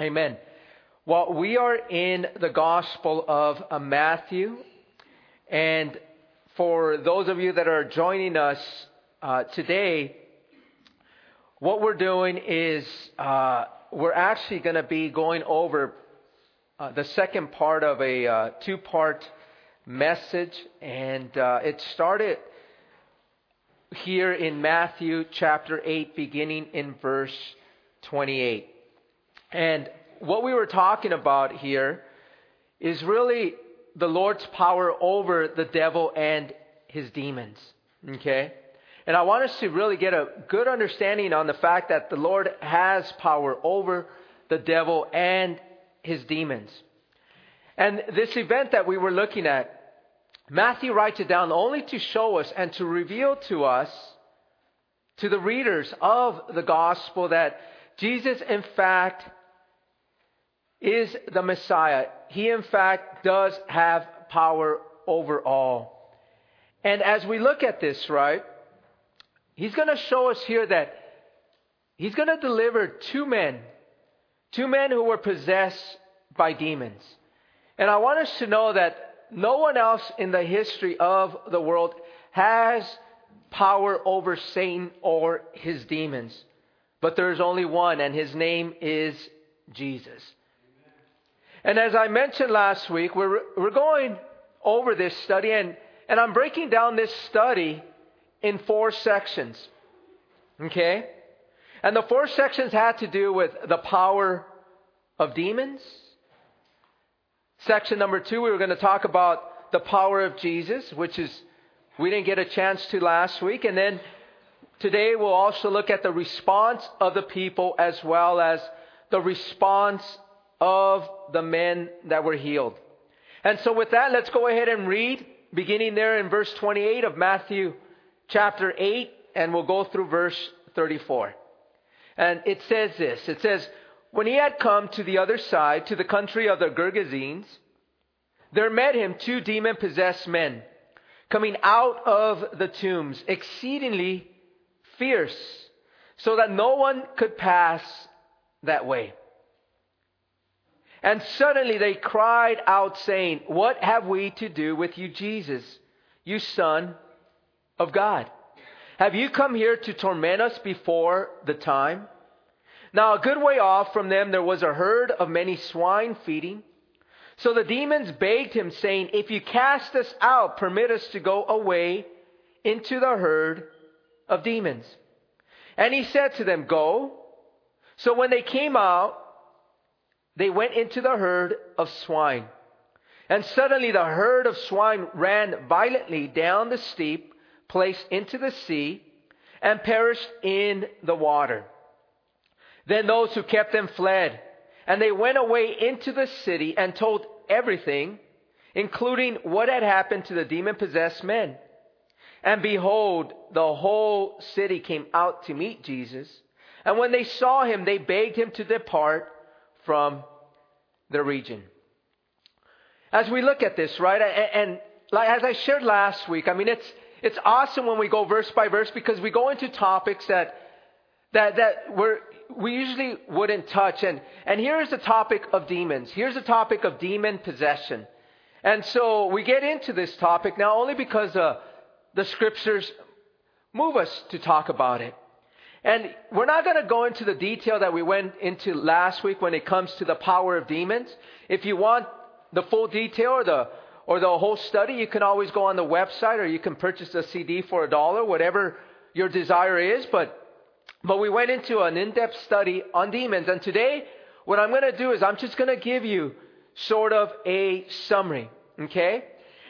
Amen. Well, we are in the Gospel of uh, Matthew. And for those of you that are joining us uh, today, what we're doing is uh, we're actually going to be going over uh, the second part of a uh, two part message. And uh, it started here in Matthew chapter 8, beginning in verse 28. And what we were talking about here is really the Lord's power over the devil and his demons. Okay? And I want us to really get a good understanding on the fact that the Lord has power over the devil and his demons. And this event that we were looking at, Matthew writes it down only to show us and to reveal to us, to the readers of the gospel, that Jesus, in fact, is the Messiah. He, in fact, does have power over all. And as we look at this, right, he's going to show us here that he's going to deliver two men, two men who were possessed by demons. And I want us to know that no one else in the history of the world has power over Satan or his demons. But there is only one, and his name is Jesus. And as I mentioned last week, we're, we're going over this study, and, and I'm breaking down this study in four sections. Okay? And the four sections had to do with the power of demons. Section number two, we were going to talk about the power of Jesus, which is, we didn't get a chance to last week. And then today we'll also look at the response of the people as well as the response of the men that were healed. And so, with that, let's go ahead and read, beginning there in verse 28 of Matthew chapter 8, and we'll go through verse 34. And it says this It says, When he had come to the other side, to the country of the Gergesenes, there met him two demon possessed men, coming out of the tombs, exceedingly fierce, so that no one could pass that way. And suddenly they cried out, saying, What have we to do with you, Jesus, you Son of God? Have you come here to torment us before the time? Now, a good way off from them, there was a herd of many swine feeding. So the demons begged him, saying, If you cast us out, permit us to go away into the herd of demons. And he said to them, Go. So when they came out, they went into the herd of swine. And suddenly the herd of swine ran violently down the steep place into the sea and perished in the water. Then those who kept them fled, and they went away into the city and told everything, including what had happened to the demon possessed men. And behold, the whole city came out to meet Jesus. And when they saw him, they begged him to depart from the region. As we look at this, right, and, as I shared last week, I mean, it's, it's awesome when we go verse by verse because we go into topics that, that, that we're, we usually wouldn't touch. And, and here's the topic of demons. Here's the topic of demon possession. And so we get into this topic now only because uh, the scriptures move us to talk about it. And we're not going to go into the detail that we went into last week when it comes to the power of demons. If you want the full detail or the or the whole study, you can always go on the website or you can purchase a CD for a dollar, whatever your desire is. But but we went into an in-depth study on demons, and today what I'm going to do is I'm just going to give you sort of a summary, okay?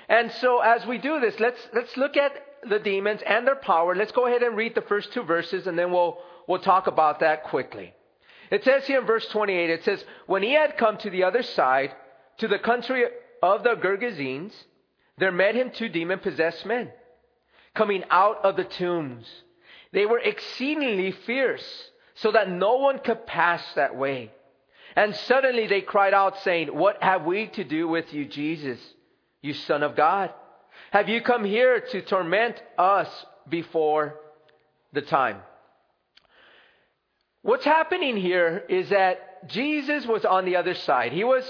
And so as we do this, let's let's look at the demons and their power. Let's go ahead and read the first two verses and then we'll, we'll talk about that quickly. It says here in verse 28, it says, When he had come to the other side, to the country of the Gergesenes, there met him two demon possessed men coming out of the tombs. They were exceedingly fierce, so that no one could pass that way. And suddenly they cried out, saying, What have we to do with you, Jesus, you Son of God? Have you come here to torment us before the time? what's happening here is that Jesus was on the other side. He was,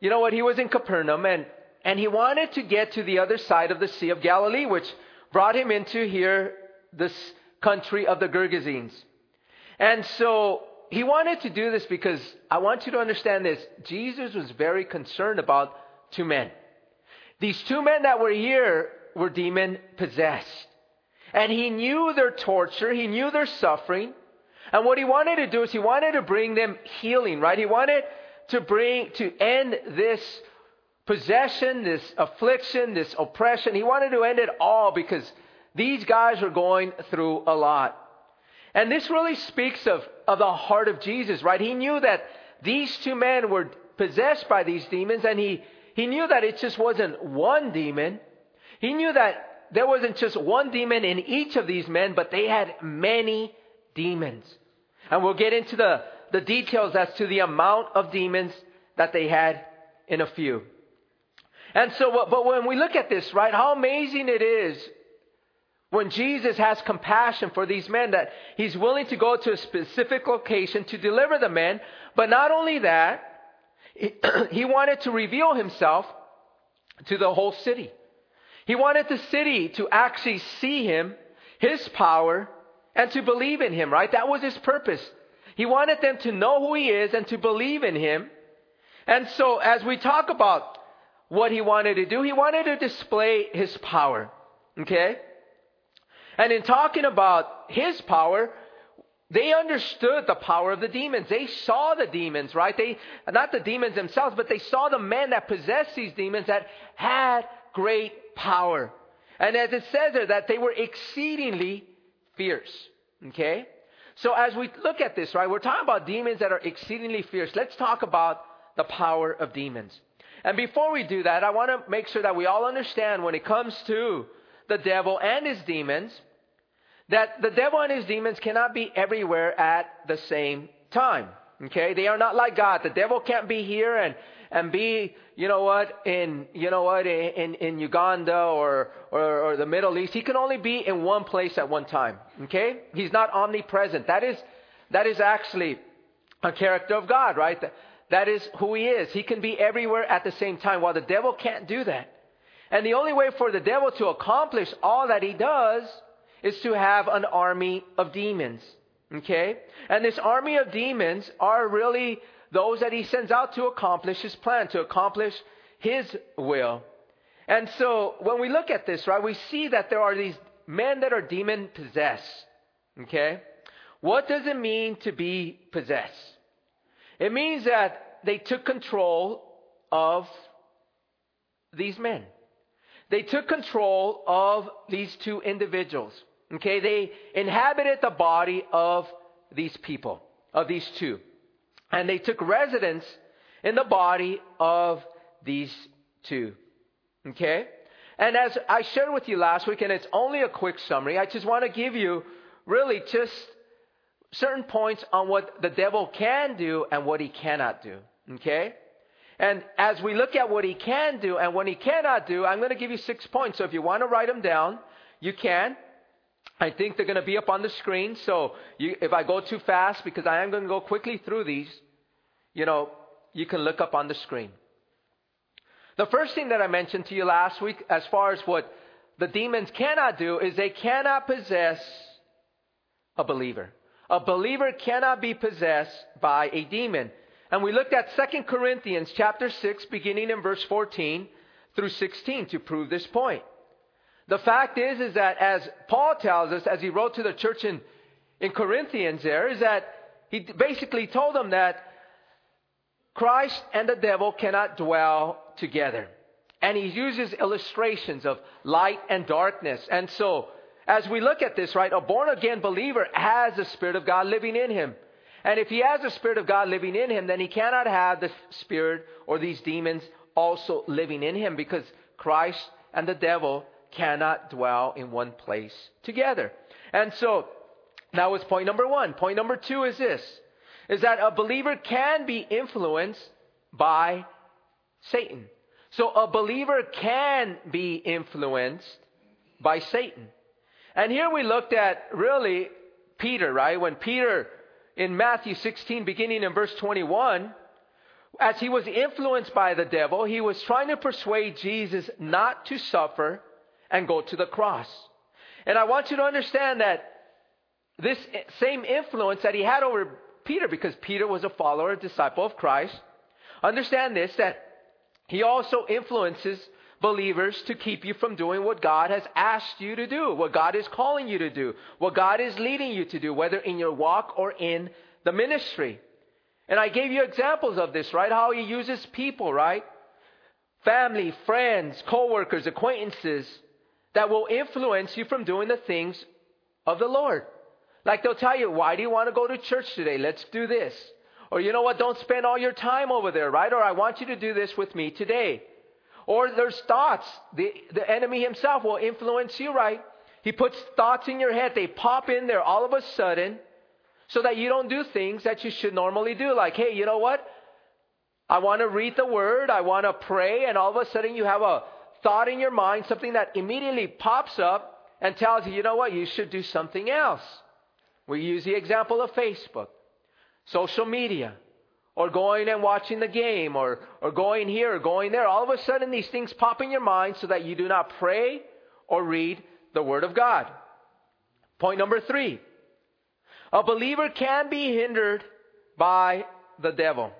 you know what, he was in Capernaum and, and he wanted to get to the other side of the Sea of Galilee, which brought him into here, this country of the Gergesenes. And so he wanted to do this because I want you to understand this. Jesus was very concerned about two men. These two men that were here were demon possessed. And he knew their torture, he knew their suffering. And what he wanted to do is he wanted to bring them healing, right? He wanted to bring, to end this possession, this affliction, this oppression. He wanted to end it all because these guys were going through a lot. And this really speaks of, of the heart of Jesus, right? He knew that these two men were possessed by these demons, and he, he knew that it just wasn't one demon. He knew that there wasn't just one demon in each of these men, but they had many demons. And we'll get into the, the details as to the amount of demons that they had in a few. And so, but when we look at this, right, how amazing it is when Jesus has compassion for these men that he's willing to go to a specific location to deliver the men. But not only that, he wanted to reveal himself to the whole city. He wanted the city to actually see him, his power, and to believe in him, right? That was his purpose. He wanted them to know who he is and to believe in him. And so, as we talk about what he wanted to do, he wanted to display his power. Okay? And in talking about his power, they understood the power of the demons. They saw the demons, right? They, not the demons themselves, but they saw the men that possessed these demons that had great power. And as it says there, that they were exceedingly fierce. Okay? So as we look at this, right, we're talking about demons that are exceedingly fierce. Let's talk about the power of demons. And before we do that, I want to make sure that we all understand when it comes to the devil and his demons, that the devil and his demons cannot be everywhere at the same time. Okay? They are not like God. The devil can't be here and, and be, you know what, in, you know what, in, in Uganda or, or, or the Middle East. He can only be in one place at one time. Okay? He's not omnipresent. That is, that is actually a character of God, right? That is who he is. He can be everywhere at the same time, while the devil can't do that. And the only way for the devil to accomplish all that he does is to have an army of demons. Okay? And this army of demons are really those that he sends out to accomplish his plan, to accomplish his will. And so when we look at this, right, we see that there are these men that are demon possessed. Okay? What does it mean to be possessed? It means that they took control of these men. They took control of these two individuals. Okay, they inhabited the body of these people, of these two. And they took residence in the body of these two. Okay? And as I shared with you last week, and it's only a quick summary, I just want to give you really just certain points on what the devil can do and what he cannot do. Okay? And as we look at what he can do and what he cannot do, I'm going to give you six points. So if you want to write them down, you can. I think they're going to be up on the screen. So you, if I go too fast, because I am going to go quickly through these, you know, you can look up on the screen. The first thing that I mentioned to you last week, as far as what the demons cannot do, is they cannot possess a believer. A believer cannot be possessed by a demon. And we looked at 2 Corinthians chapter 6, beginning in verse 14 through 16 to prove this point. The fact is, is that as Paul tells us, as he wrote to the church in, in Corinthians there, is that he basically told them that Christ and the devil cannot dwell together. And he uses illustrations of light and darkness. And so, as we look at this, right, a born again believer has the Spirit of God living in him. And if he has the Spirit of God living in him, then he cannot have the Spirit or these demons also living in him because Christ and the devil cannot dwell in one place together. And so that was point number one. Point number two is this is that a believer can be influenced by Satan. So a believer can be influenced by Satan. And here we looked at really Peter, right? When Peter, in Matthew 16, beginning in verse 21, as he was influenced by the devil, he was trying to persuade Jesus not to suffer and go to the cross. And I want you to understand that this same influence that he had over Peter, because Peter was a follower, a disciple of Christ, understand this that he also influences believers to keep you from doing what God has asked you to do, what God is calling you to do, what God is leading you to do, whether in your walk or in the ministry. And I gave you examples of this, right? How he uses people, right? Family, friends, co-workers, acquaintances that will influence you from doing the things of the Lord. Like they'll tell you, why do you want to go to church today? Let's do this. Or you know what? Don't spend all your time over there, right? Or I want you to do this with me today. Or there's thoughts. The, the enemy himself will influence you, right? He puts thoughts in your head. They pop in there all of a sudden so that you don't do things that you should normally do. Like, hey, you know what? I want to read the word. I want to pray. And all of a sudden you have a thought in your mind, something that immediately pops up and tells you, you know what? You should do something else. We use the example of Facebook, social media, or going and watching the game, or, or going here, or going there. All of a sudden, these things pop in your mind so that you do not pray or read the Word of God. Point number three a believer can be hindered by the devil.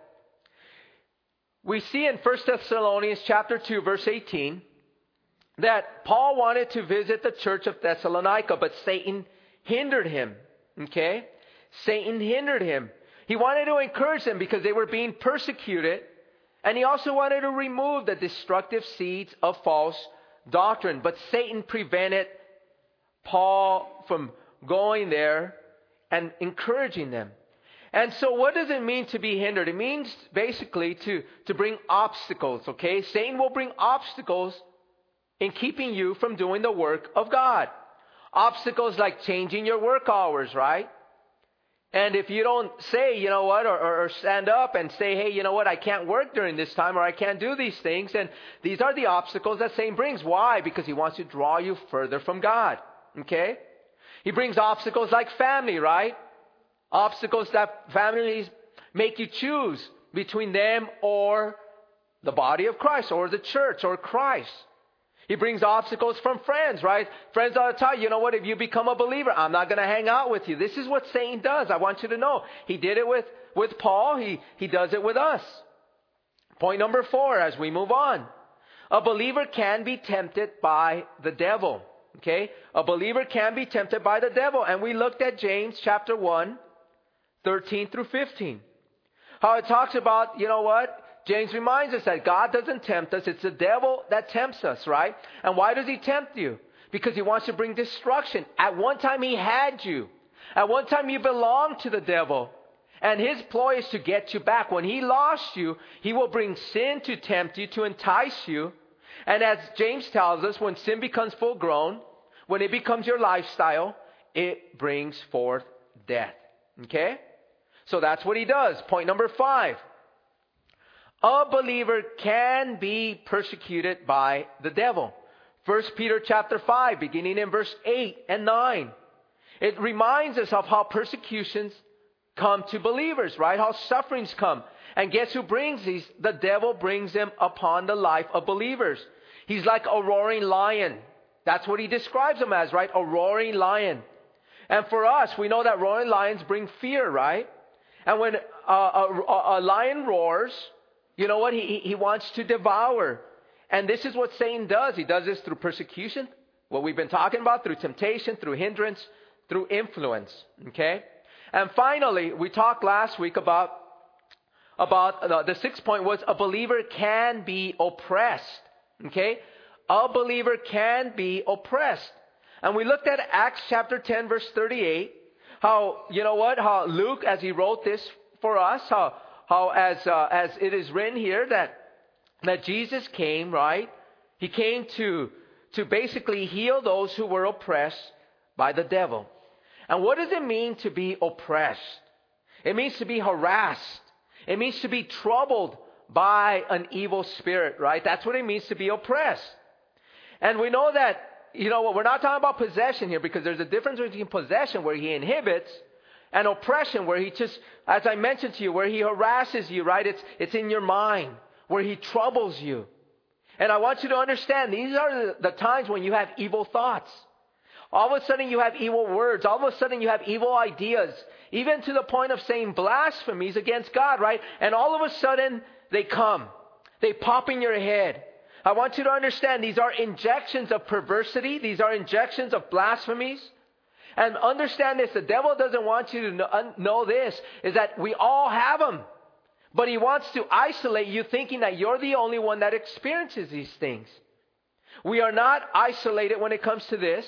We see in 1 Thessalonians chapter 2 verse 18 that Paul wanted to visit the church of Thessalonica, but Satan hindered him. Okay? Satan hindered him. He wanted to encourage them because they were being persecuted. And he also wanted to remove the destructive seeds of false doctrine. But Satan prevented Paul from going there and encouraging them. And so what does it mean to be hindered? It means basically to, to bring obstacles, okay? Satan will bring obstacles in keeping you from doing the work of God. Obstacles like changing your work hours, right? And if you don't say, you know what, or, or, stand up and say, hey, you know what, I can't work during this time or I can't do these things, and these are the obstacles that Satan brings. Why? Because he wants to draw you further from God. Okay? He brings obstacles like family, right? Obstacles that families make you choose between them or the body of Christ or the church or Christ. He brings obstacles from friends, right? Friends all the time, you know what, if you become a believer, I'm not going to hang out with you. This is what Satan does. I want you to know. He did it with, with Paul. He, he does it with us. Point number four as we move on. A believer can be tempted by the devil. Okay? A believer can be tempted by the devil. And we looked at James chapter 1, 13 through 15. How it talks about, you know what? James reminds us that God doesn't tempt us. It's the devil that tempts us, right? And why does he tempt you? Because he wants to bring destruction. At one time he had you. At one time you belonged to the devil. And his ploy is to get you back. When he lost you, he will bring sin to tempt you, to entice you. And as James tells us, when sin becomes full grown, when it becomes your lifestyle, it brings forth death. Okay? So that's what he does. Point number five a believer can be persecuted by the devil. 1 Peter chapter 5, beginning in verse 8 and 9. It reminds us of how persecutions come to believers, right? How sufferings come. And guess who brings these? The devil brings them upon the life of believers. He's like a roaring lion. That's what he describes them as, right? A roaring lion. And for us, we know that roaring lions bring fear, right? And when uh, a, a, a lion roars, you know what? He, he wants to devour. And this is what Satan does. He does this through persecution, what we've been talking about, through temptation, through hindrance, through influence. Okay? And finally, we talked last week about, about the, the sixth point was a believer can be oppressed. Okay? A believer can be oppressed. And we looked at Acts chapter 10 verse 38, how, you know what, how Luke, as he wrote this for us, how how as, uh, as it is written here that, that Jesus came, right? He came to, to basically heal those who were oppressed by the devil. And what does it mean to be oppressed? It means to be harassed. It means to be troubled by an evil spirit, right? That's what it means to be oppressed. And we know that, you know, what, we're not talking about possession here because there's a difference between possession where he inhibits and oppression where he just, as I mentioned to you, where he harasses you, right? It's, it's in your mind, where he troubles you. And I want you to understand these are the, times when you have evil thoughts. All of a sudden you have evil words. All of a sudden you have evil ideas. Even to the point of saying blasphemies against God, right? And all of a sudden they come. They pop in your head. I want you to understand these are injections of perversity. These are injections of blasphemies. And understand this, the devil doesn't want you to know this, is that we all have them. But he wants to isolate you thinking that you're the only one that experiences these things. We are not isolated when it comes to this.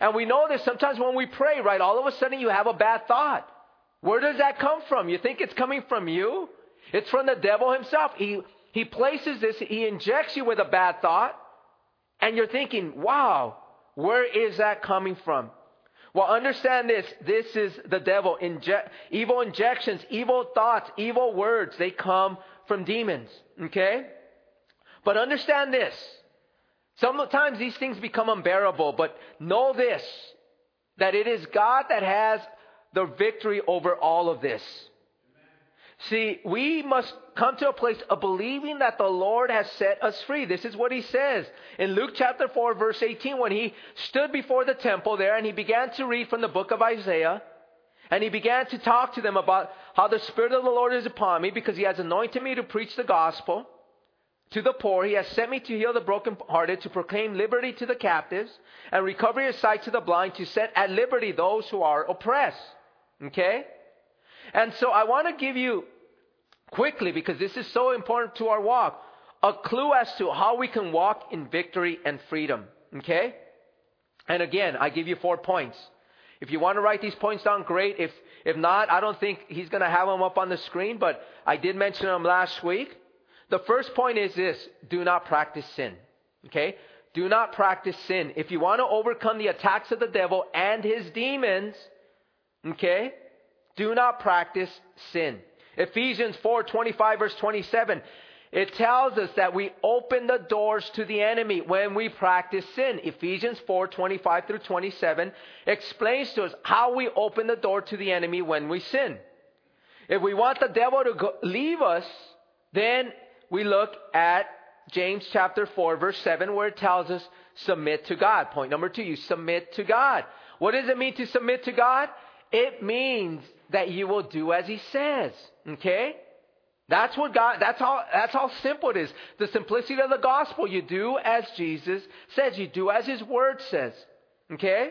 And we know this sometimes when we pray, right? All of a sudden you have a bad thought. Where does that come from? You think it's coming from you? It's from the devil himself. He, he places this, he injects you with a bad thought, and you're thinking, wow, where is that coming from? Well, understand this. This is the devil. Evil injections, evil thoughts, evil words, they come from demons. Okay? But understand this. Sometimes these things become unbearable, but know this that it is God that has the victory over all of this. See, we must come to a place of believing that the Lord has set us free. This is what he says in Luke chapter 4 verse 18 when he stood before the temple there and he began to read from the book of Isaiah and he began to talk to them about how the Spirit of the Lord is upon me because he has anointed me to preach the gospel to the poor. He has sent me to heal the brokenhearted, to proclaim liberty to the captives and recovery of sight to the blind, to set at liberty those who are oppressed. Okay? And so I want to give you quickly, because this is so important to our walk, a clue as to how we can walk in victory and freedom. Okay? And again, I give you four points. If you want to write these points down, great. If, if not, I don't think he's going to have them up on the screen, but I did mention them last week. The first point is this do not practice sin. Okay? Do not practice sin. If you want to overcome the attacks of the devil and his demons, okay, do not practice sin. Ephesians 4 25, verse 27. It tells us that we open the doors to the enemy when we practice sin. Ephesians 4 25 through 27 explains to us how we open the door to the enemy when we sin. If we want the devil to go, leave us, then we look at James chapter 4, verse 7, where it tells us submit to God. Point number two, you submit to God. What does it mean to submit to God? It means that you will do as He says. Okay? That's what God, that's how, that's how simple it is. The simplicity of the gospel. You do as Jesus says. You do as His Word says. Okay?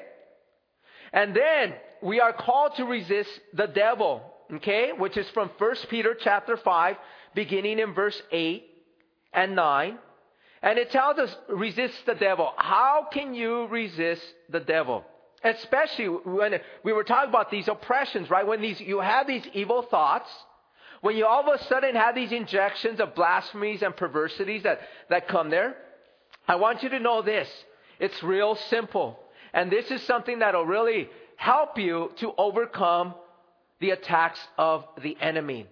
And then we are called to resist the devil. Okay? Which is from 1 Peter chapter 5, beginning in verse 8 and 9. And it tells us, resist the devil. How can you resist the devil? Especially when we were talking about these oppressions, right? When these, you have these evil thoughts, when you all of a sudden have these injections of blasphemies and perversities that, that come there, I want you to know this. It's real simple. And this is something that'll really help you to overcome the attacks of the enemy.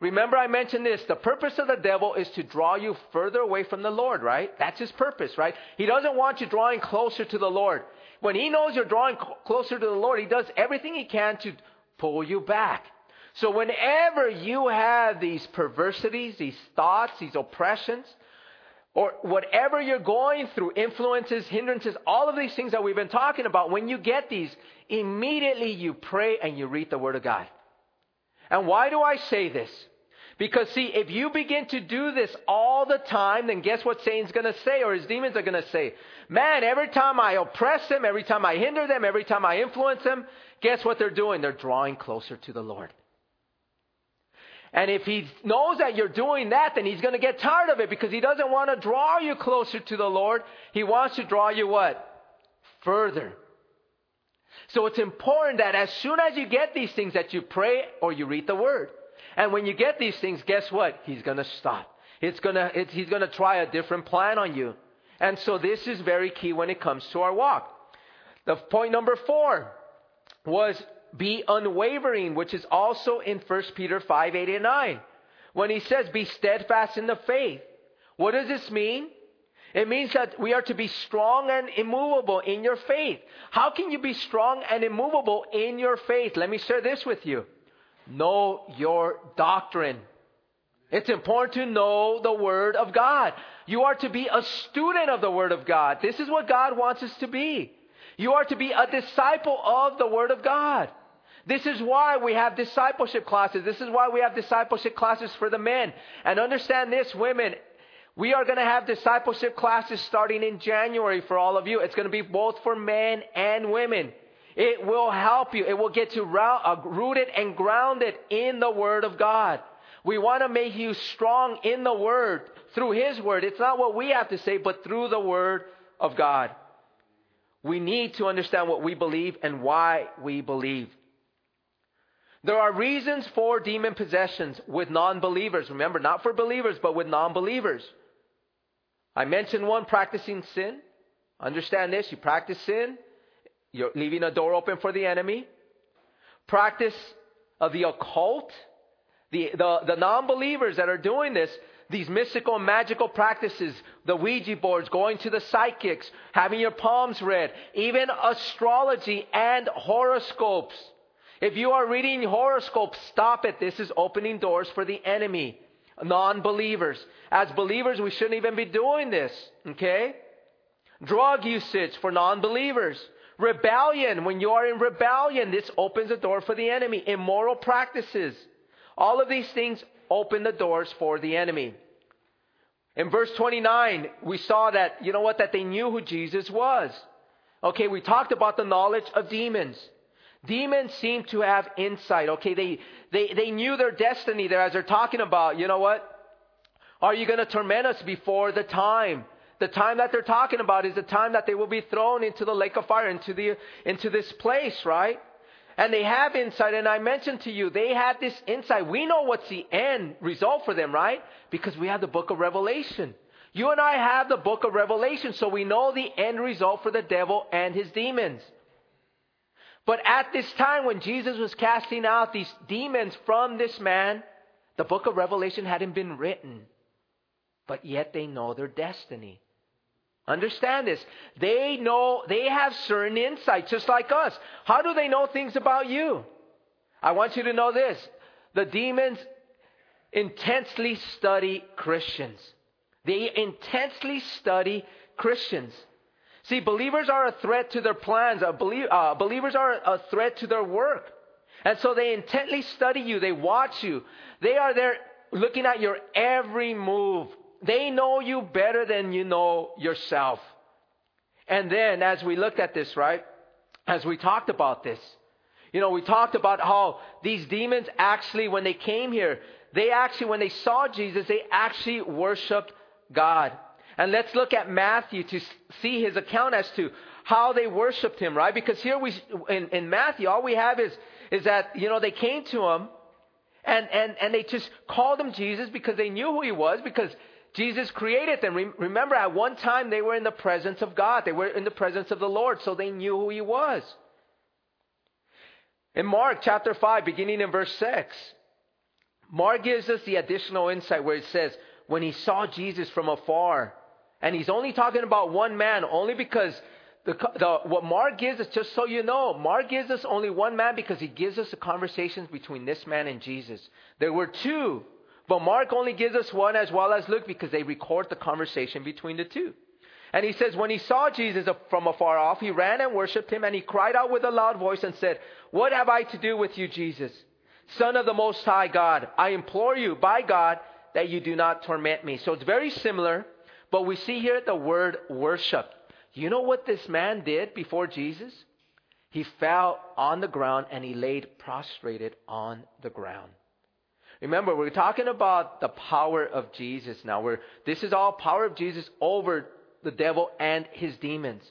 Remember, I mentioned this. The purpose of the devil is to draw you further away from the Lord, right? That's his purpose, right? He doesn't want you drawing closer to the Lord. When he knows you're drawing closer to the Lord, he does everything he can to pull you back. So whenever you have these perversities, these thoughts, these oppressions, or whatever you're going through, influences, hindrances, all of these things that we've been talking about, when you get these, immediately you pray and you read the Word of God. And why do I say this? Because see, if you begin to do this all the time, then guess what Satan's gonna say or his demons are gonna say? Man, every time I oppress them, every time I hinder them, every time I influence them, guess what they're doing? They're drawing closer to the Lord. And if he knows that you're doing that, then he's going to get tired of it because he doesn't want to draw you closer to the Lord. He wants to draw you what? Further. So it's important that as soon as you get these things that you pray or you read the word. And when you get these things, guess what? He's going to stop. It's gonna, it's, he's going to try a different plan on you. And so this is very key when it comes to our walk. The point number four was be unwavering, which is also in 1 Peter 5, 8, and 9. When he says, be steadfast in the faith. What does this mean? It means that we are to be strong and immovable in your faith. How can you be strong and immovable in your faith? Let me share this with you. Know your doctrine. It's important to know the Word of God. You are to be a student of the Word of God. This is what God wants us to be. You are to be a disciple of the Word of God. This is why we have discipleship classes. This is why we have discipleship classes for the men. And understand this, women, we are going to have discipleship classes starting in January for all of you. It's going to be both for men and women. It will help you. It will get you uh, rooted and grounded in the Word of God. We want to make you strong in the Word through His Word. It's not what we have to say, but through the Word of God. We need to understand what we believe and why we believe. There are reasons for demon possessions with non believers. Remember, not for believers, but with non believers. I mentioned one practicing sin. Understand this you practice sin, you're leaving a door open for the enemy. Practice of the occult. The, the, the non believers that are doing this, these mystical and magical practices, the Ouija boards, going to the psychics, having your palms read, even astrology and horoscopes. If you are reading horoscopes, stop it. This is opening doors for the enemy, non believers. As believers, we shouldn't even be doing this, okay? Drug usage for non believers. Rebellion, when you are in rebellion, this opens the door for the enemy. Immoral practices. All of these things open the doors for the enemy. In verse 29, we saw that, you know what, that they knew who Jesus was. Okay, we talked about the knowledge of demons. Demons seem to have insight. Okay, they, they, they knew their destiny there as they're talking about, you know what? Are you going to torment us before the time? The time that they're talking about is the time that they will be thrown into the lake of fire, into, the, into this place, right? And they have insight, and I mentioned to you, they had this insight. We know what's the end result for them, right? Because we have the book of Revelation. You and I have the book of Revelation, so we know the end result for the devil and his demons. But at this time, when Jesus was casting out these demons from this man, the book of Revelation hadn't been written. But yet they know their destiny. Understand this. They know, they have certain insights, just like us. How do they know things about you? I want you to know this. The demons intensely study Christians. They intensely study Christians. See, believers are a threat to their plans. Uh, believers are a threat to their work. And so they intently study you. They watch you. They are there looking at your every move. They know you better than you know yourself. And then as we looked at this, right? As we talked about this, you know, we talked about how these demons actually, when they came here, they actually, when they saw Jesus, they actually worshiped God. And let's look at Matthew to see his account as to how they worshiped him, right? Because here we, in, in Matthew, all we have is, is that, you know, they came to him and, and, and they just called him Jesus because they knew who he was because Jesus created them. Remember, at one time they were in the presence of God. They were in the presence of the Lord, so they knew who he was. In Mark chapter 5, beginning in verse 6, Mark gives us the additional insight where it says, when he saw Jesus from afar, and he's only talking about one man, only because the, the, what Mark gives us, just so you know, Mark gives us only one man because he gives us the conversations between this man and Jesus. There were two, but Mark only gives us one as well as Luke because they record the conversation between the two. And he says, when he saw Jesus from afar off, he ran and worshipped him, and he cried out with a loud voice and said, What have I to do with you, Jesus, Son of the Most High God? I implore you, by God, that you do not torment me. So it's very similar but we see here the word worship. You know what this man did before Jesus? He fell on the ground and he laid prostrated on the ground. Remember, we're talking about the power of Jesus now. We're, this is all power of Jesus over the devil and his demons.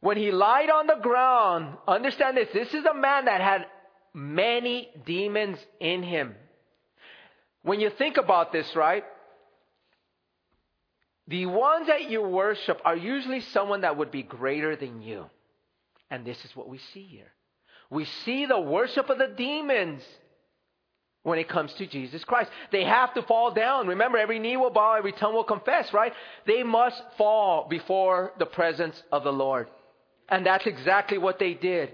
When he lied on the ground, understand this, this is a man that had many demons in him. When you think about this, right? The ones that you worship are usually someone that would be greater than you. And this is what we see here. We see the worship of the demons. When it comes to Jesus Christ. They have to fall down. Remember, every knee will bow, every tongue will confess, right? They must fall before the presence of the Lord. And that's exactly what they did.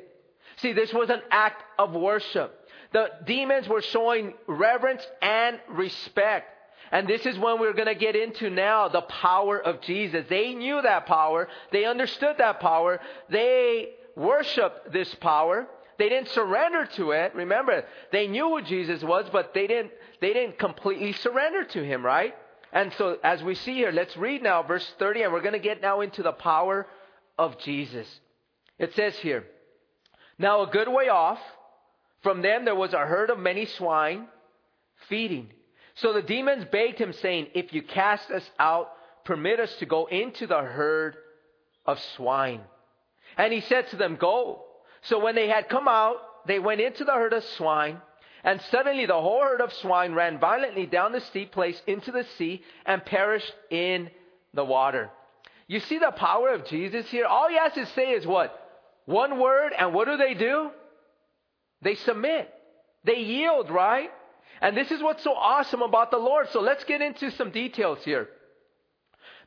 See, this was an act of worship. The demons were showing reverence and respect. And this is when we're going to get into now the power of Jesus. They knew that power. They understood that power. They worshiped this power. They didn't surrender to it. Remember, they knew who Jesus was, but they didn't, they didn't completely surrender to him, right? And so, as we see here, let's read now verse 30, and we're going to get now into the power of Jesus. It says here, Now a good way off from them there was a herd of many swine feeding. So the demons begged him, saying, If you cast us out, permit us to go into the herd of swine. And he said to them, Go. So when they had come out, they went into the herd of swine, and suddenly the whole herd of swine ran violently down the steep place into the sea and perished in the water. You see the power of Jesus here? All he has to say is what? One word, and what do they do? They submit. They yield, right? And this is what's so awesome about the Lord. So let's get into some details here.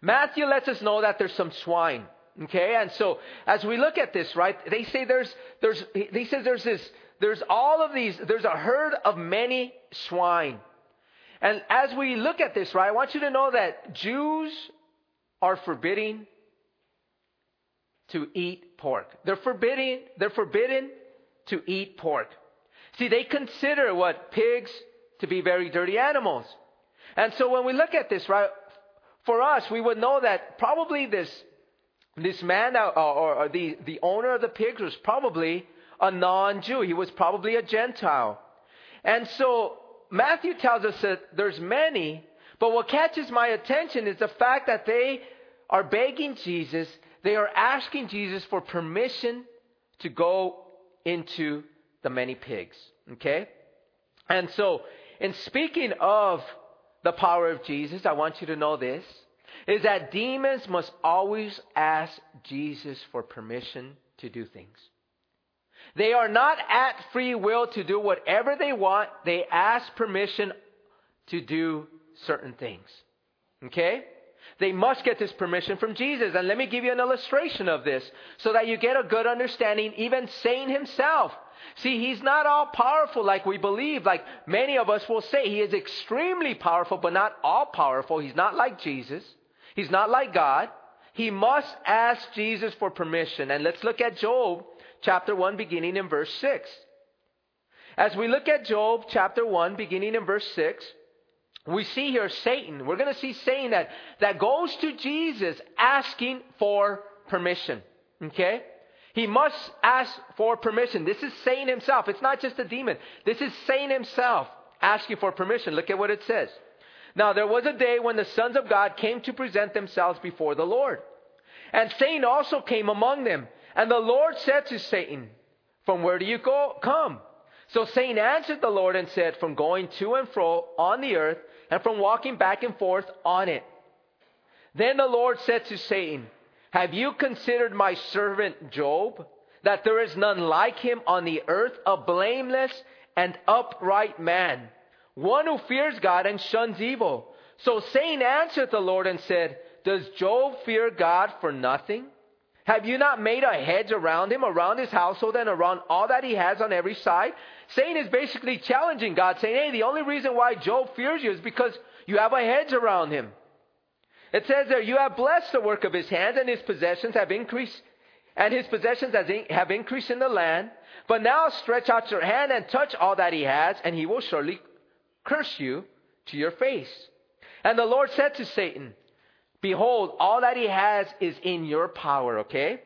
Matthew lets us know that there's some swine. Okay, and so as we look at this, right, they say there's, there's, he says there's this, there's all of these, there's a herd of many swine. And as we look at this, right, I want you to know that Jews are forbidding to eat pork. They're forbidding, they're forbidden to eat pork. See, they consider what pigs to be very dirty animals. And so when we look at this, right, for us, we would know that probably this this man uh, or, or the, the owner of the pigs was probably a non-Jew. He was probably a Gentile. And so Matthew tells us that there's many, but what catches my attention is the fact that they are begging Jesus, they are asking Jesus for permission to go into the many pigs. Okay? And so, in speaking of the power of Jesus, I want you to know this is that demons must always ask Jesus for permission to do things. They are not at free will to do whatever they want. They ask permission to do certain things. Okay? They must get this permission from Jesus. And let me give you an illustration of this so that you get a good understanding. Even Satan himself. See, he's not all powerful like we believe, like many of us will say. He is extremely powerful, but not all powerful. He's not like Jesus. He's not like God. He must ask Jesus for permission. And let's look at Job chapter 1, beginning in verse 6. As we look at Job chapter 1, beginning in verse 6, we see here Satan. We're going to see Satan that, that goes to Jesus asking for permission. Okay? He must ask for permission. This is Satan himself. It's not just a demon. This is Satan himself asking for permission. Look at what it says. Now there was a day when the sons of God came to present themselves before the Lord. And Satan also came among them. And the Lord said to Satan, From where do you go come? So Satan answered the Lord and said, From going to and fro on the earth, and from walking back and forth on it. Then the Lord said to Satan, Have you considered my servant Job, that there is none like him on the earth, a blameless and upright man? One who fears God and shuns evil. So Satan answered the Lord and said, Does Job fear God for nothing? Have you not made a hedge around him, around his household, and around all that he has on every side? Satan is basically challenging God, saying, Hey, the only reason why Job fears you is because you have a hedge around him. It says there, You have blessed the work of his hands, and his possessions have increased, and his possessions have increased in the land. But now stretch out your hand and touch all that he has, and he will surely curse you to your face. And the Lord said to Satan, Behold, all that he has is in your power, okay?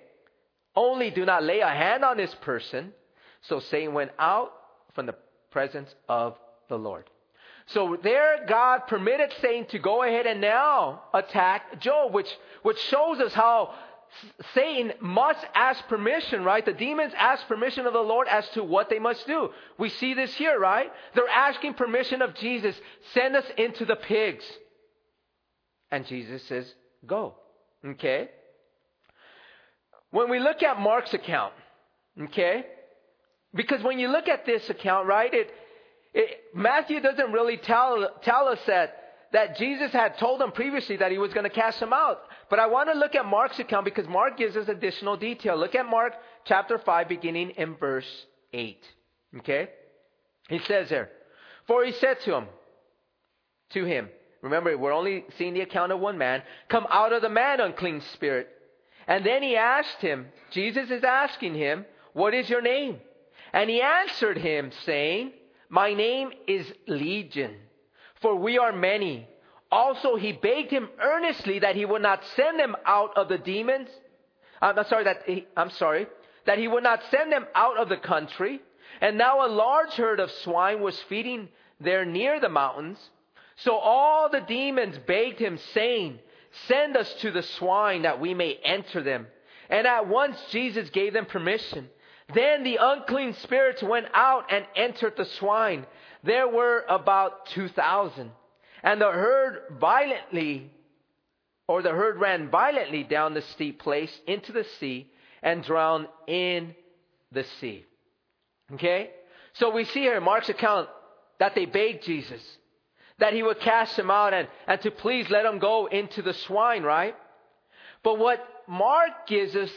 Only do not lay a hand on this person. So Satan went out from the presence of the Lord. So there God permitted Satan to go ahead and now attack Job, which, which shows us how Satan must ask permission, right? The demons ask permission of the Lord as to what they must do. We see this here, right? They're asking permission of Jesus. Send us into the pigs. And Jesus says, go. Okay? When we look at Mark's account, okay? Because when you look at this account, right, it, it, Matthew doesn't really tell, tell us that, that Jesus had told them previously that he was going to cast them out. But I want to look at Mark's account because Mark gives us additional detail. Look at Mark chapter 5, beginning in verse 8. Okay? He says there, For he said to him, to him, remember, we're only seeing the account of one man, come out of the man, unclean spirit. And then he asked him, Jesus is asking him, What is your name? And he answered him, saying, My name is Legion, for we are many. Also, he begged him earnestly that he would not send them out of the demons. Uh, I'm sorry, that he, I'm sorry, that he would not send them out of the country. And now a large herd of swine was feeding there near the mountains. So all the demons begged him, saying, Send us to the swine that we may enter them. And at once Jesus gave them permission. Then the unclean spirits went out and entered the swine. There were about 2,000. And the herd violently, or the herd ran violently down the steep place into the sea and drowned in the sea. Okay? So we see here in Mark's account that they begged Jesus that he would cast them out and, and to please let them go into the swine, right? But what Mark gives us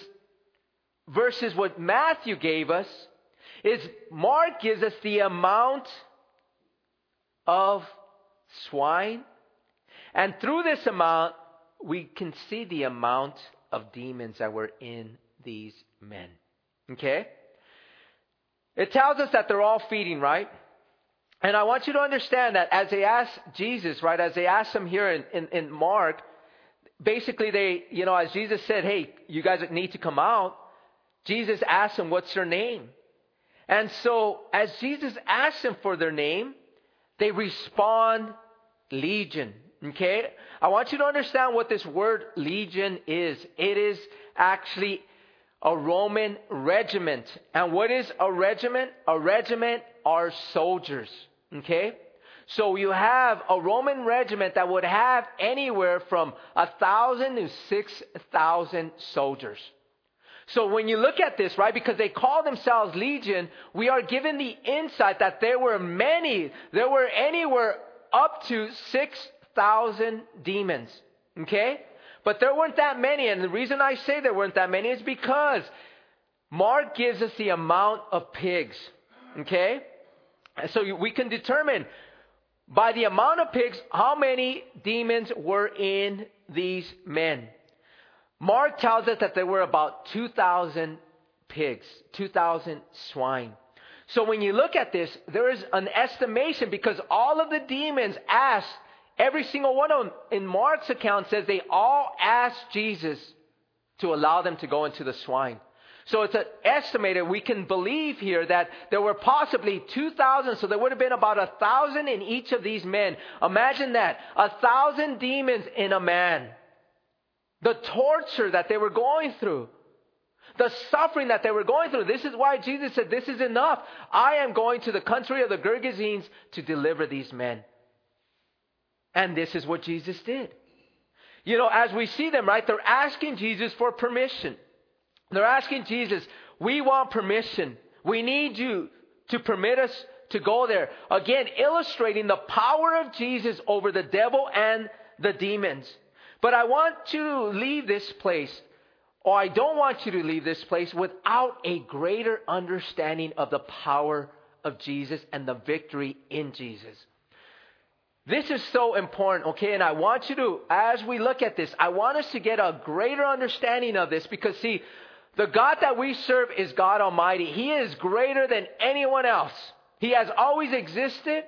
versus what Matthew gave us is Mark gives us the amount of swine. And through this amount, we can see the amount of demons that were in these men. Okay? It tells us that they're all feeding, right? And I want you to understand that as they ask Jesus, right, as they ask him here in, in, in Mark, basically they, you know, as Jesus said, hey, you guys need to come out, Jesus asked them, what's your name? And so as Jesus asks them for their name, they respond legion. Okay? I want you to understand what this word legion is. It is actually a Roman regiment. And what is a regiment? A regiment are soldiers. Okay? So you have a Roman regiment that would have anywhere from a thousand to six thousand soldiers. So when you look at this, right, because they call themselves legion, we are given the insight that there were many, there were anywhere up to 6,000 demons. Okay? But there weren't that many, and the reason I say there weren't that many is because Mark gives us the amount of pigs. Okay? And so we can determine by the amount of pigs how many demons were in these men. Mark tells us that there were about 2,000 pigs, 2,000 swine. So when you look at this, there is an estimation because all of the demons asked, every single one of them in Mark's account says they all asked Jesus to allow them to go into the swine. So it's estimated, we can believe here that there were possibly 2,000, so there would have been about a thousand in each of these men. Imagine that. A thousand demons in a man. The torture that they were going through. The suffering that they were going through. This is why Jesus said, This is enough. I am going to the country of the Gergesenes to deliver these men. And this is what Jesus did. You know, as we see them, right, they're asking Jesus for permission. They're asking Jesus, We want permission. We need you to permit us to go there. Again, illustrating the power of Jesus over the devil and the demons. But I want to leave this place, or I don't want you to leave this place without a greater understanding of the power of Jesus and the victory in Jesus. This is so important, okay? And I want you to, as we look at this, I want us to get a greater understanding of this because, see, the God that we serve is God Almighty. He is greater than anyone else. He has always existed.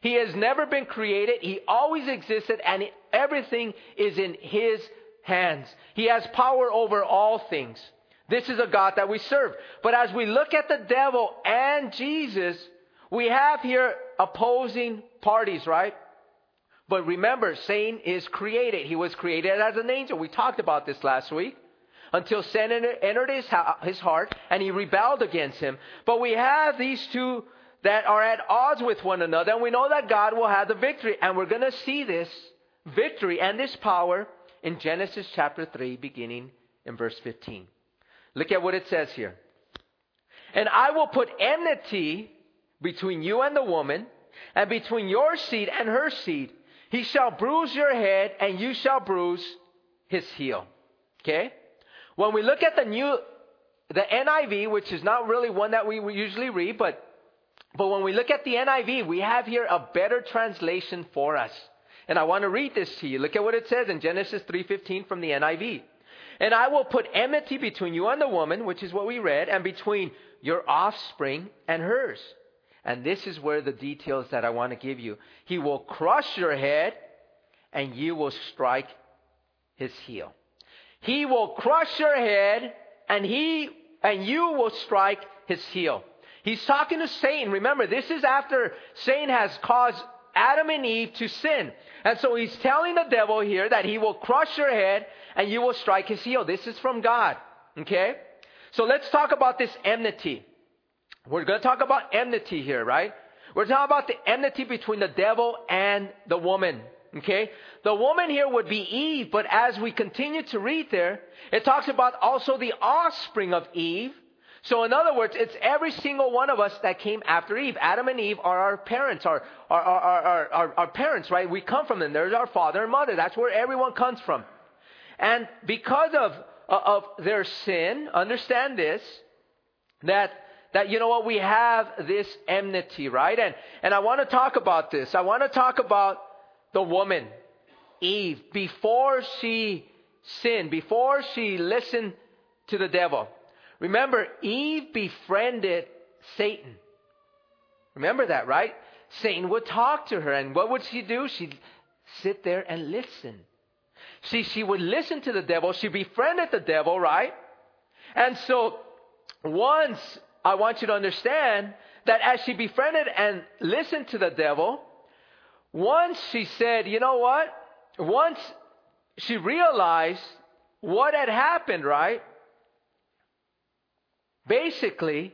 He has never been created. He always existed and everything is in His hands. He has power over all things. This is a God that we serve. But as we look at the devil and Jesus, we have here opposing parties, right? But remember, Satan is created. He was created as an angel. We talked about this last week until sin entered his, his heart and he rebelled against him. But we have these two that are at odds with one another, and we know that God will have the victory. And we're going to see this victory and this power in Genesis chapter 3, beginning in verse 15. Look at what it says here. And I will put enmity between you and the woman, and between your seed and her seed. He shall bruise your head, and you shall bruise his heel. Okay? When we look at the new, the NIV, which is not really one that we usually read, but, but when we look at the NIV, we have here a better translation for us. And I want to read this to you. Look at what it says in Genesis 3:15 from the NIV. And I will put enmity between you and the woman, which is what we read, and between your offspring and hers. And this is where the details that I want to give you. He will crush your head, and you will strike his heel. He will crush your head, and he and you will strike his heel. He's talking to Satan. Remember, this is after Satan has caused Adam and Eve to sin. And so he's telling the devil here that he will crush your head and you will strike his heel. This is from God. Okay? So let's talk about this enmity. We're going to talk about enmity here, right? We're talking about the enmity between the devil and the woman. Okay? The woman here would be Eve, but as we continue to read there, it talks about also the offspring of Eve. So in other words, it's every single one of us that came after Eve. Adam and Eve are our parents, our, our, our, our, our, parents, right? We come from them. There's our father and mother. That's where everyone comes from. And because of, uh, of their sin, understand this, that that you know what we have this enmity right and and i want to talk about this i want to talk about the woman eve before she sinned before she listened to the devil remember eve befriended satan. Remember that right? Satan would talk to her and what would she do? She'd sit there and listen. See she would listen to the devil. She befriended the devil right? And so once I want you to understand that as she befriended and listened to the devil, once she said, you know what? Once she realized what had happened, right? Basically,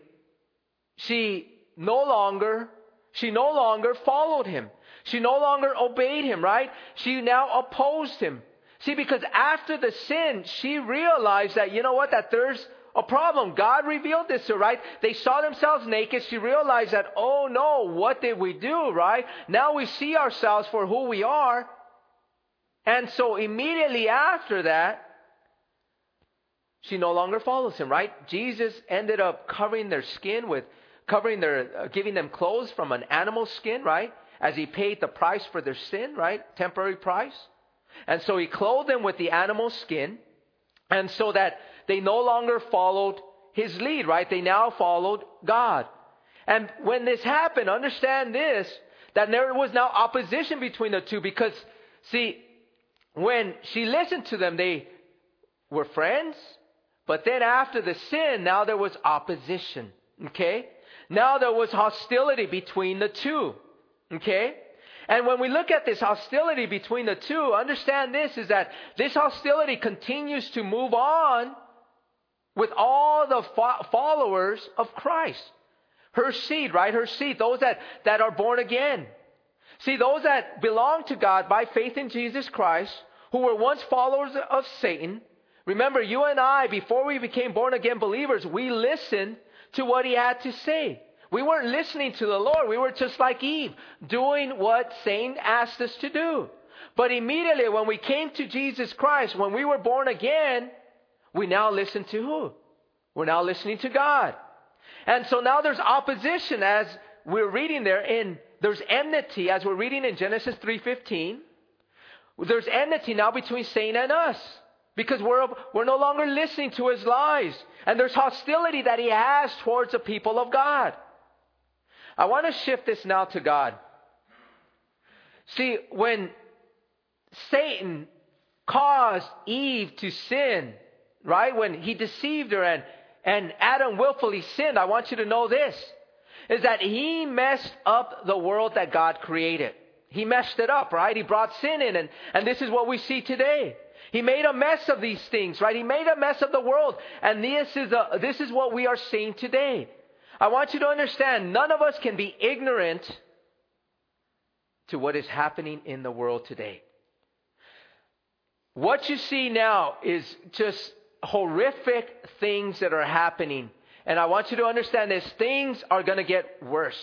she no longer, she no longer followed him. She no longer obeyed him, right? She now opposed him. See, because after the sin, she realized that, you know what, that there's a problem. God revealed this to her, right? They saw themselves naked. She realized that, oh no, what did we do, right? Now we see ourselves for who we are. And so immediately after that, she no longer follows him, right? Jesus ended up covering their skin with, covering their, uh, giving them clothes from an animal skin, right? As he paid the price for their sin, right? Temporary price. And so he clothed them with the animal skin. And so that they no longer followed his lead, right? They now followed God. And when this happened, understand this, that there was now opposition between the two because, see, when she listened to them, they were friends. But then after the sin, now there was opposition. Okay? Now there was hostility between the two. Okay? And when we look at this hostility between the two, understand this is that this hostility continues to move on with all the fo- followers of Christ. Her seed, right? Her seed, those that, that are born again. See, those that belong to God by faith in Jesus Christ, who were once followers of Satan, remember, you and I, before we became born again believers, we listened to what he had to say. We weren't listening to the Lord. We were just like Eve, doing what Satan asked us to do. But immediately when we came to Jesus Christ, when we were born again, we now listen to who? We're now listening to God. And so now there's opposition as we're reading there in there's enmity as we're reading in Genesis 3:15. There's enmity now between Satan and us because we're we're no longer listening to his lies and there's hostility that he has towards the people of God. I want to shift this now to God. See, when Satan caused Eve to sin, right? When he deceived her and, and Adam willfully sinned, I want you to know this is that he messed up the world that God created. He messed it up, right? He brought sin in, and, and this is what we see today. He made a mess of these things, right? He made a mess of the world, and this is, a, this is what we are seeing today. I want you to understand none of us can be ignorant to what is happening in the world today. What you see now is just horrific things that are happening. And I want you to understand this things are going to get worse.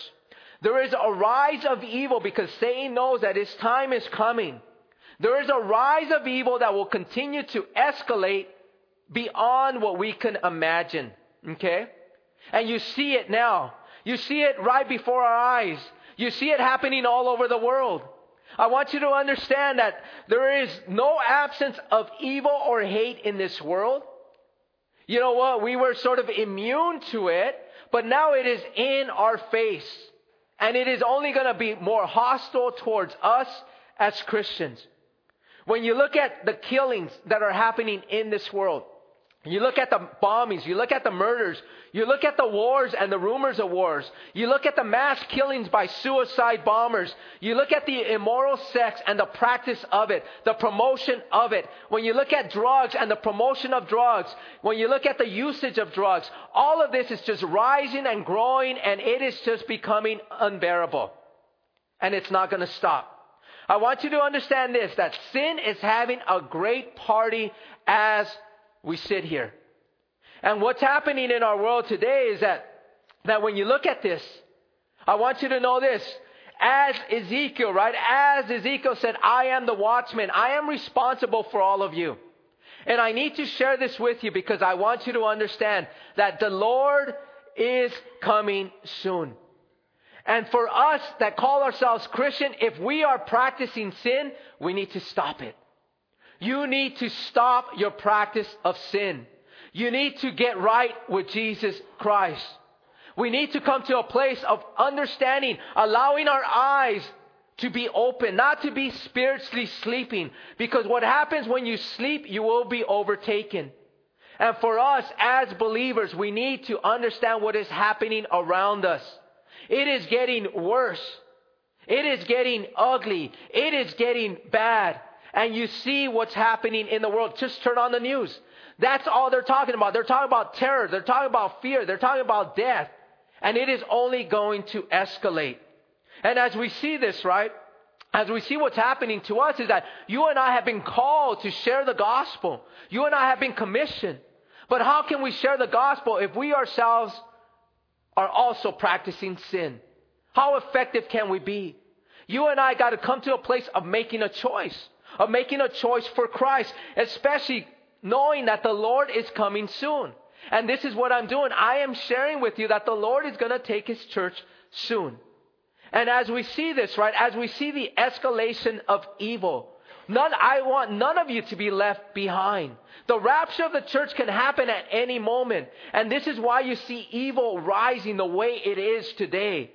There is a rise of evil because Satan knows that his time is coming. There is a rise of evil that will continue to escalate beyond what we can imagine. Okay? And you see it now. You see it right before our eyes. You see it happening all over the world. I want you to understand that there is no absence of evil or hate in this world. You know what? We were sort of immune to it, but now it is in our face. And it is only going to be more hostile towards us as Christians. When you look at the killings that are happening in this world, you look at the bombings, you look at the murders, you look at the wars and the rumors of wars, you look at the mass killings by suicide bombers, you look at the immoral sex and the practice of it, the promotion of it. When you look at drugs and the promotion of drugs, when you look at the usage of drugs, all of this is just rising and growing and it is just becoming unbearable. And it's not going to stop. I want you to understand this that sin is having a great party as we sit here. And what's happening in our world today is that, that when you look at this, I want you to know this. As Ezekiel, right? As Ezekiel said, I am the watchman. I am responsible for all of you. And I need to share this with you because I want you to understand that the Lord is coming soon. And for us that call ourselves Christian, if we are practicing sin, we need to stop it. You need to stop your practice of sin. You need to get right with Jesus Christ. We need to come to a place of understanding, allowing our eyes to be open, not to be spiritually sleeping. Because what happens when you sleep, you will be overtaken. And for us as believers, we need to understand what is happening around us. It is getting worse. It is getting ugly. It is getting bad and you see what's happening in the world. Just turn on the news. That's all they're talking about. They're talking about terror. They're talking about fear. They're talking about death. And it is only going to escalate. And as we see this, right? As we see what's happening to us is that you and I have been called to share the gospel. You and I have been commissioned. But how can we share the gospel if we ourselves are also practicing sin? How effective can we be? You and I got to come to a place of making a choice of making a choice for Christ, especially knowing that the Lord is coming soon. And this is what I'm doing. I am sharing with you that the Lord is going to take his church soon. And as we see this, right, as we see the escalation of evil, none, I want none of you to be left behind. The rapture of the church can happen at any moment. And this is why you see evil rising the way it is today.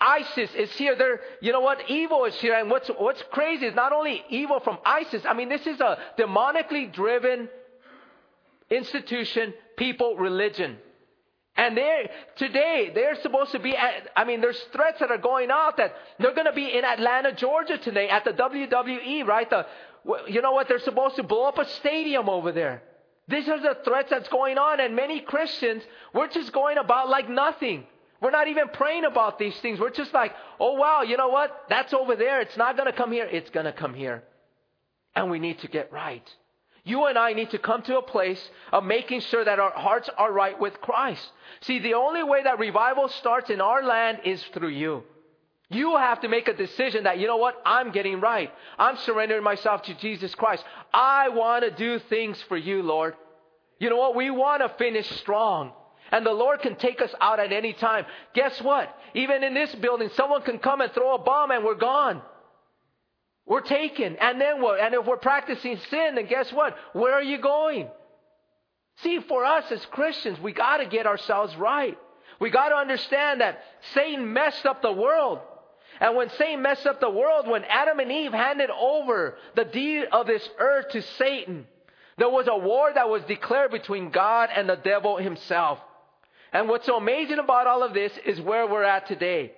ISIS is here. There, you know what? Evil is here. And what's, what's crazy is not only evil from ISIS. I mean, this is a demonically driven institution, people, religion. And they today, they're supposed to be at, I mean, there's threats that are going out that they're going to be in Atlanta, Georgia today at the WWE, right? The, you know what? They're supposed to blow up a stadium over there. These are the threats that's going on. And many Christians, we're just going about like nothing. We're not even praying about these things. We're just like, oh wow, you know what? That's over there. It's not going to come here. It's going to come here. And we need to get right. You and I need to come to a place of making sure that our hearts are right with Christ. See, the only way that revival starts in our land is through you. You have to make a decision that, you know what, I'm getting right. I'm surrendering myself to Jesus Christ. I want to do things for you, Lord. You know what? We want to finish strong. And the Lord can take us out at any time. Guess what? Even in this building, someone can come and throw a bomb and we're gone. We're taken. And then what? And if we're practicing sin, then guess what? Where are you going? See, for us as Christians, we got to get ourselves right. We got to understand that Satan messed up the world. And when Satan messed up the world, when Adam and Eve handed over the deed of this earth to Satan, there was a war that was declared between God and the devil himself. And what's so amazing about all of this is where we're at today.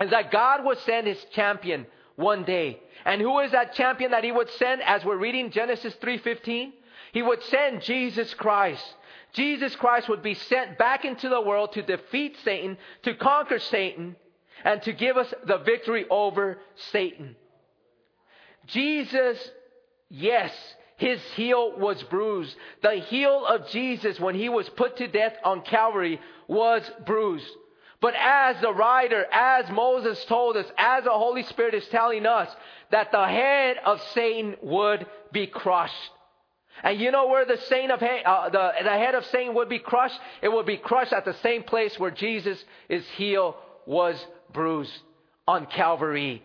Is that God would send his champion one day. And who is that champion that he would send as we're reading Genesis 3:15? He would send Jesus Christ. Jesus Christ would be sent back into the world to defeat Satan, to conquer Satan, and to give us the victory over Satan. Jesus, yes, his heel was bruised. The heel of Jesus when he was put to death on Calvary was bruised. But as the writer, as Moses told us, as the Holy Spirit is telling us, that the head of Satan would be crushed. And you know where the, Saint of, uh, the, the head of Satan would be crushed? It would be crushed at the same place where Jesus' heel was bruised on Calvary.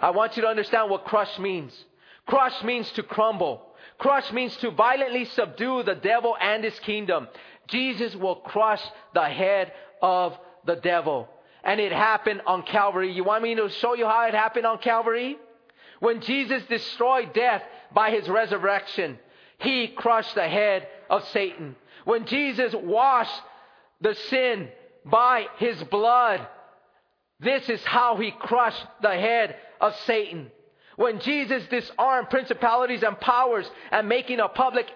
I want you to understand what crush means. Crush means to crumble. Crush means to violently subdue the devil and his kingdom. Jesus will crush the head of the devil. And it happened on Calvary. You want me to show you how it happened on Calvary? When Jesus destroyed death by his resurrection, he crushed the head of Satan. When Jesus washed the sin by his blood, this is how he crushed the head of Satan. When Jesus disarmed principalities and powers and making a public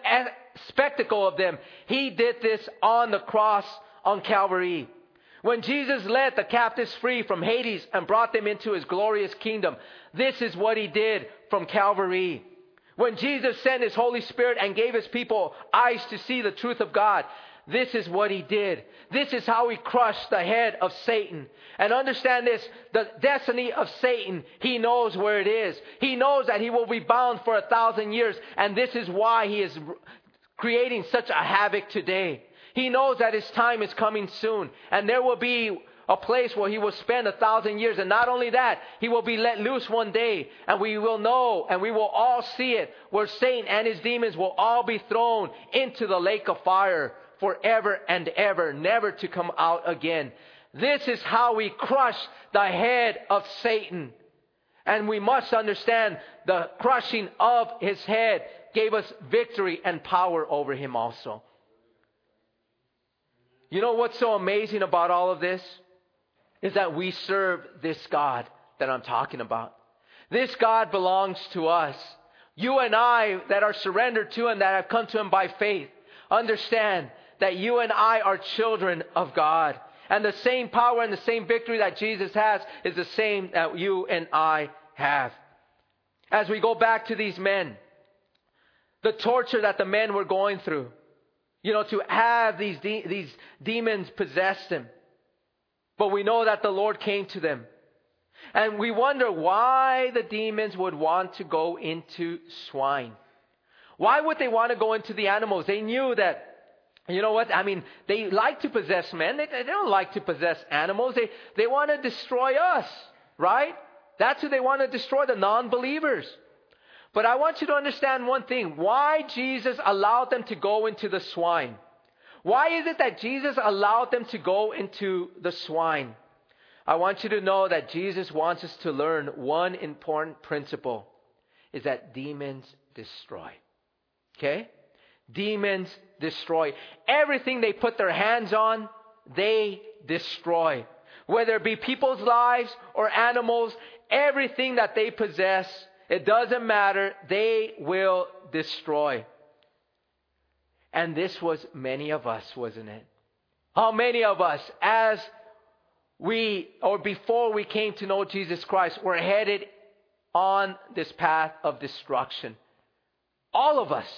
spectacle of them, he did this on the cross on Calvary. When Jesus led the captives free from Hades and brought them into his glorious kingdom, this is what he did from Calvary. When Jesus sent his Holy Spirit and gave his people eyes to see the truth of God, this is what he did. This is how he crushed the head of Satan. And understand this, the destiny of Satan, he knows where it is. He knows that he will be bound for a thousand years. And this is why he is creating such a havoc today. He knows that his time is coming soon. And there will be a place where he will spend a thousand years. And not only that, he will be let loose one day. And we will know and we will all see it where Satan and his demons will all be thrown into the lake of fire forever and ever, never to come out again. This is how we crush the head of Satan. And we must understand the crushing of his head gave us victory and power over him also. You know what's so amazing about all of this? Is that we serve this God that I'm talking about. This God belongs to us. You and I that are surrendered to Him, that have come to Him by faith, understand that you and I are children of God. And the same power and the same victory that Jesus has is the same that you and I have. As we go back to these men, the torture that the men were going through, you know, to have these, de- these demons possess them. But we know that the Lord came to them. And we wonder why the demons would want to go into swine. Why would they want to go into the animals? They knew that, you know what? I mean, they like to possess men. They, they don't like to possess animals. They, they want to destroy us, right? That's who they want to destroy, the non believers. But I want you to understand one thing why Jesus allowed them to go into the swine. Why is it that Jesus allowed them to go into the swine? I want you to know that Jesus wants us to learn one important principle is that demons destroy. Okay? Demons destroy. Everything they put their hands on, they destroy. Whether it be people's lives or animals, everything that they possess, it doesn't matter. They will destroy. And this was many of us, wasn't it? How many of us, as we, or before we came to know Jesus Christ, were headed on this path of destruction? All of us.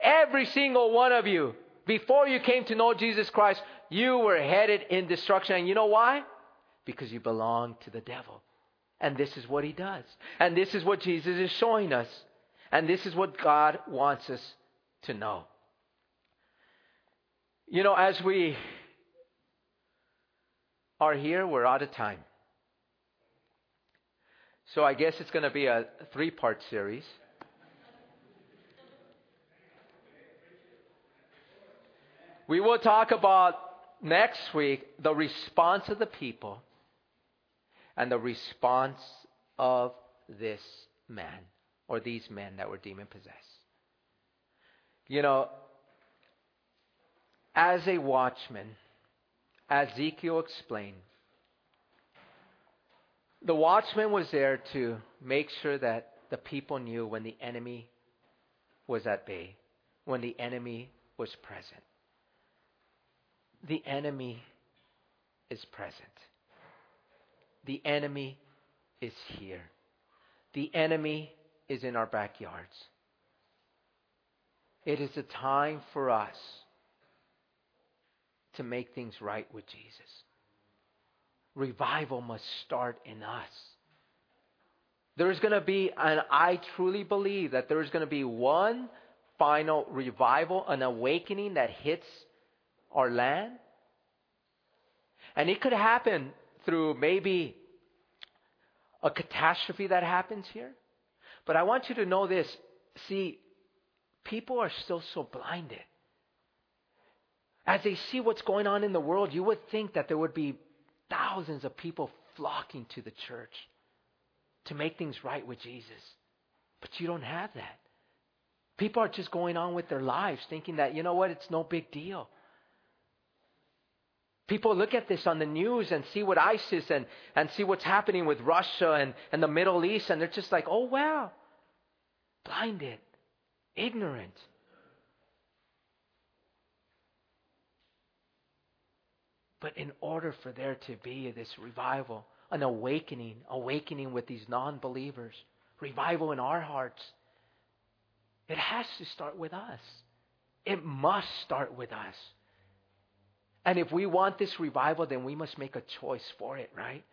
Every single one of you, before you came to know Jesus Christ, you were headed in destruction. And you know why? Because you belong to the devil. And this is what he does. And this is what Jesus is showing us. And this is what God wants us to know. You know, as we are here, we're out of time. So I guess it's going to be a three part series. We will talk about next week the response of the people and the response of this man or these men that were demon possessed. You know, as a watchman, as Ezekiel explained, the watchman was there to make sure that the people knew when the enemy was at bay, when the enemy was present. The enemy is present. The enemy is here. The enemy is in our backyards. It is a time for us to make things right with Jesus. revival must start in us. There is going to be, and I truly believe that there is going to be one final revival, an awakening that hits our land. And it could happen through maybe a catastrophe that happens here. But I want you to know this. See, people are still so blinded. As they see what's going on in the world, you would think that there would be thousands of people flocking to the church to make things right with Jesus. But you don't have that. People are just going on with their lives thinking that, you know what, it's no big deal. People look at this on the news and see what ISIS and, and see what's happening with Russia and, and the Middle East, and they're just like, oh, wow. Blinded, ignorant. But in order for there to be this revival, an awakening, awakening with these non believers, revival in our hearts, it has to start with us. It must start with us. And if we want this revival, then we must make a choice for it, right?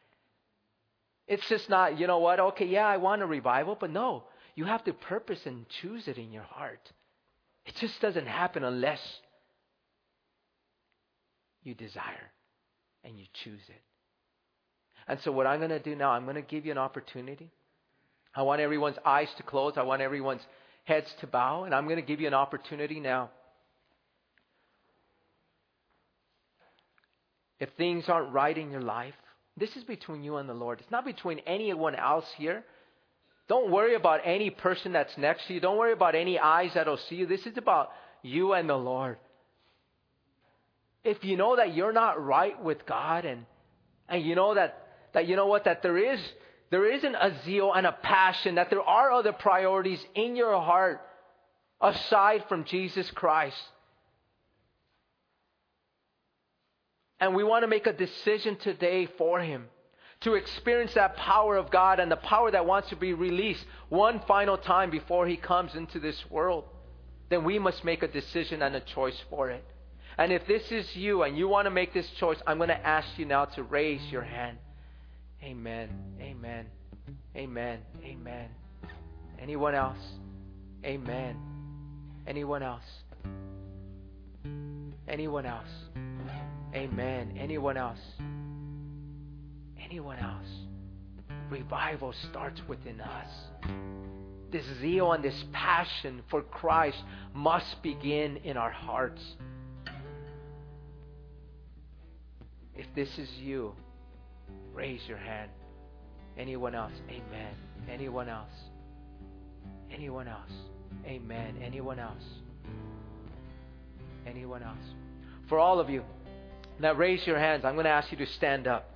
It's just not, you know what, okay, yeah, I want a revival, but no, you have to purpose and choose it in your heart. It just doesn't happen unless you desire and you choose it. And so, what I'm going to do now, I'm going to give you an opportunity. I want everyone's eyes to close, I want everyone's heads to bow, and I'm going to give you an opportunity now. If things aren't right in your life, this is between you and the Lord. It's not between anyone else here. Don't worry about any person that's next to you. Don't worry about any eyes that'll see you. This is about you and the Lord if you know that you're not right with God and, and you know that, that you know what, that there is, there isn't a zeal and a passion, that there are other priorities in your heart aside from Jesus Christ. And we want to make a decision today for Him to experience that power of God and the power that wants to be released one final time before He comes into this world. Then we must make a decision and a choice for it. And if this is you and you want to make this choice, I'm going to ask you now to raise your hand. Amen. Amen. Amen. Amen. Anyone else? Amen. Anyone else? Anyone else? Amen. Anyone else? Anyone else? Revival starts within us. This zeal and this passion for Christ must begin in our hearts. If this is you, raise your hand. Anyone else? Amen. Anyone else? Anyone else? Amen. Anyone else? Anyone else? For all of you that raise your hands, I'm going to ask you to stand up.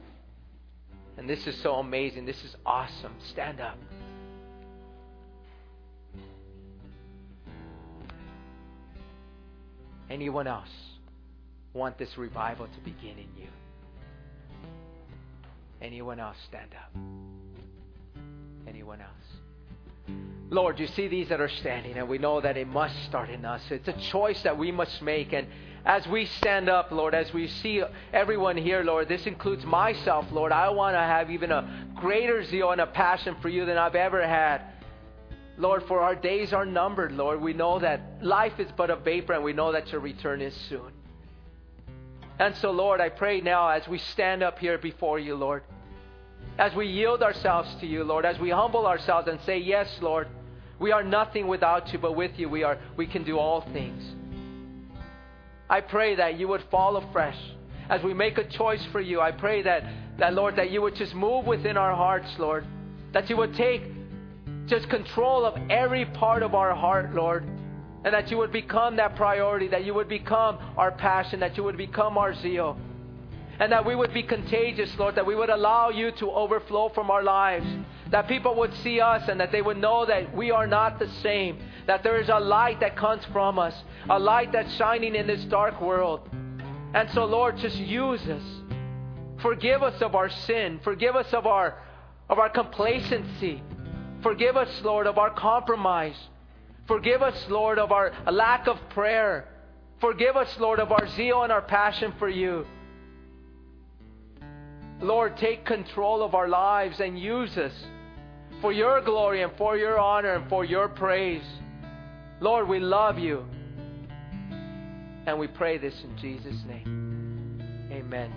And this is so amazing. This is awesome. Stand up. Anyone else want this revival to begin in you? Anyone else stand up? Anyone else? Lord, you see these that are standing, and we know that it must start in us. It's a choice that we must make. And as we stand up, Lord, as we see everyone here, Lord, this includes myself, Lord, I want to have even a greater zeal and a passion for you than I've ever had. Lord, for our days are numbered, Lord. We know that life is but a vapor, and we know that your return is soon. And so, Lord, I pray now as we stand up here before you, Lord, as we yield ourselves to you, Lord, as we humble ourselves and say, Yes, Lord, we are nothing without you, but with you we, are, we can do all things. I pray that you would fall afresh as we make a choice for you. I pray that, that, Lord, that you would just move within our hearts, Lord, that you would take just control of every part of our heart, Lord, and that you would become that priority, that you would become our passion, that you would become our zeal and that we would be contagious, Lord, that we would allow you to overflow from our lives, that people would see us and that they would know that we are not the same, that there is a light that comes from us, a light that's shining in this dark world. And so, Lord, just use us. Forgive us of our sin. Forgive us of our, of our complacency. Forgive us, Lord, of our compromise. Forgive us, Lord, of our lack of prayer. Forgive us, Lord, of our zeal and our passion for you. Lord, take control of our lives and use us for your glory and for your honor and for your praise. Lord, we love you. And we pray this in Jesus' name. Amen.